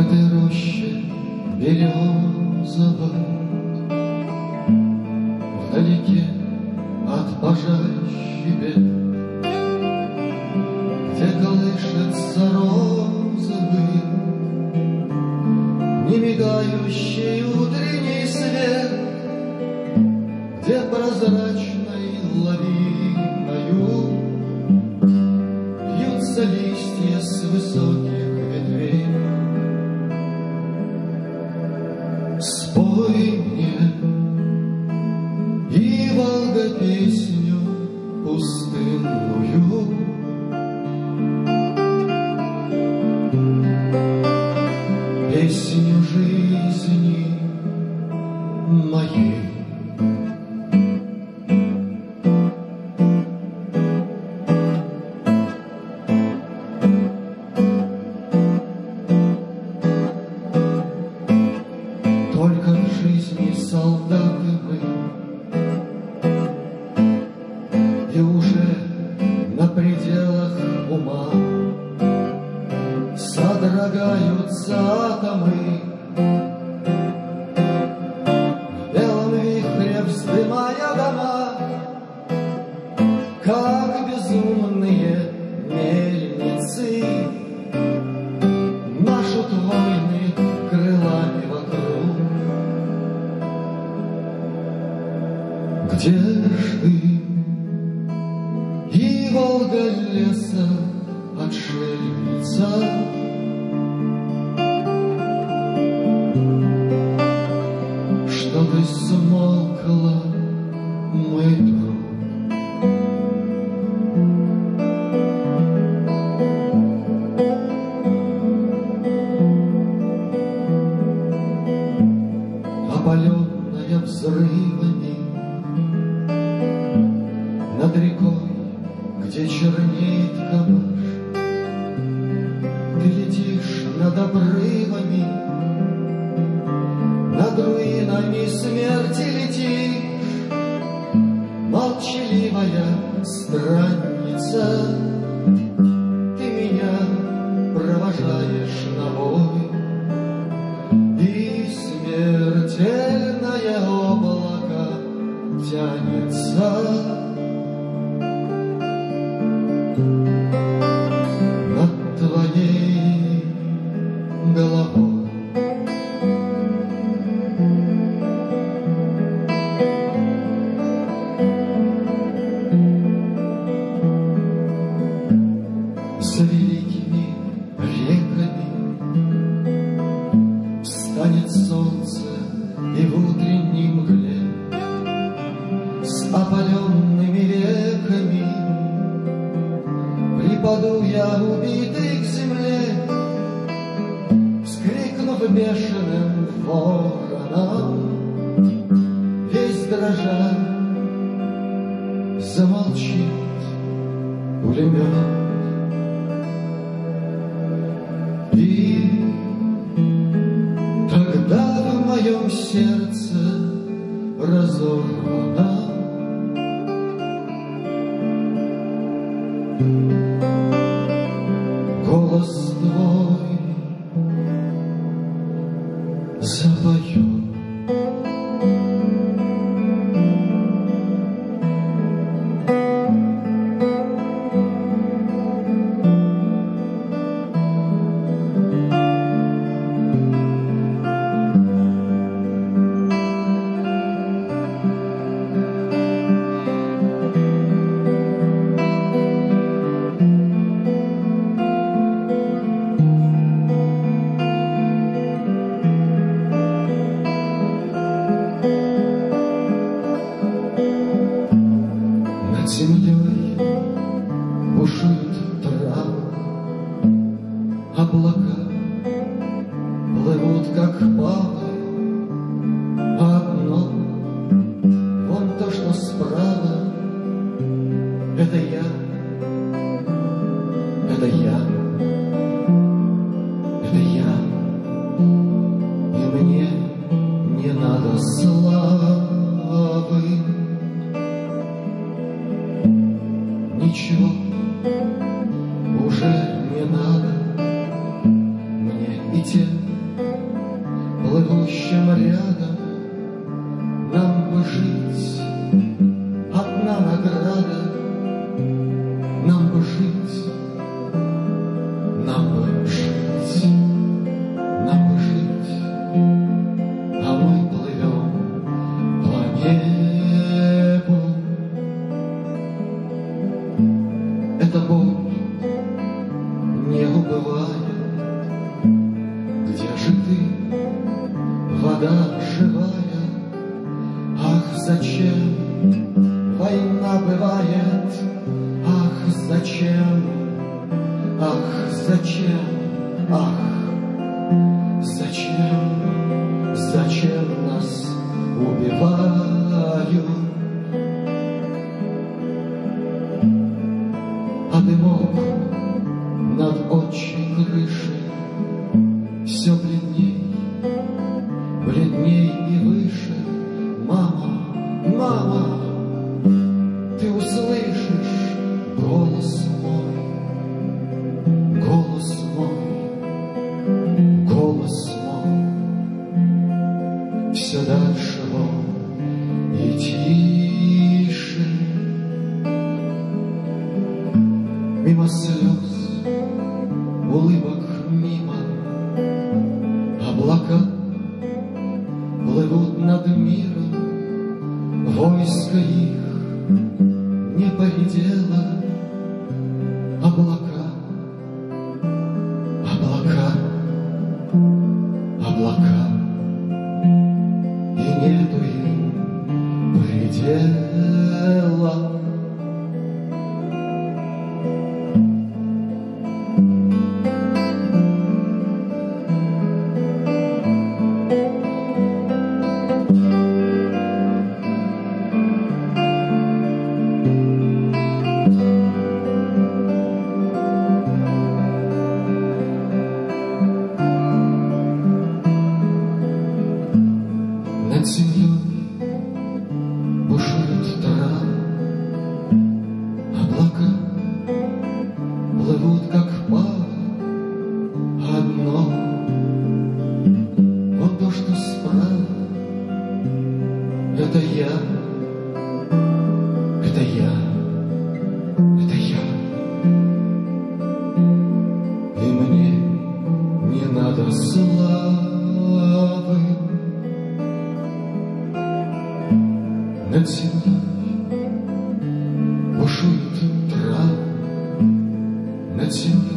этой роще березовой, Вдалеке от пожарищи бед, Где колышется розовый, Не мигающий утренний свет, Где прозрачной лавиною Бьются листья с высоты. Уже на пределах ума. Содрогаются атомы, опаленная взрывами. Над рекой, где чернеет камыш Ты летишь над обрывами. Над руинами смерти летишь. Молчаливая странница тянется Припаду я убитый к земле Вскрикнув бешеным вороном. Весь дрожа замолчит пулемет. И Тогда в моем сердце разорвано запоет Землей бушует трава, Облака плывут, как павы, А одно, вон то, что справа, Это я, это я, вода живая. Ах, зачем война бывает? Ах, зачем? Ах, зачем? Ах, зачем? Мама, ты услышишь голос мой, голос мой, голос мой. Все дальше он и тише. Мимо слез, улыбок облака, облака, Это я, это я, это я. И мне не надо славы, над землей бушует трава, над землей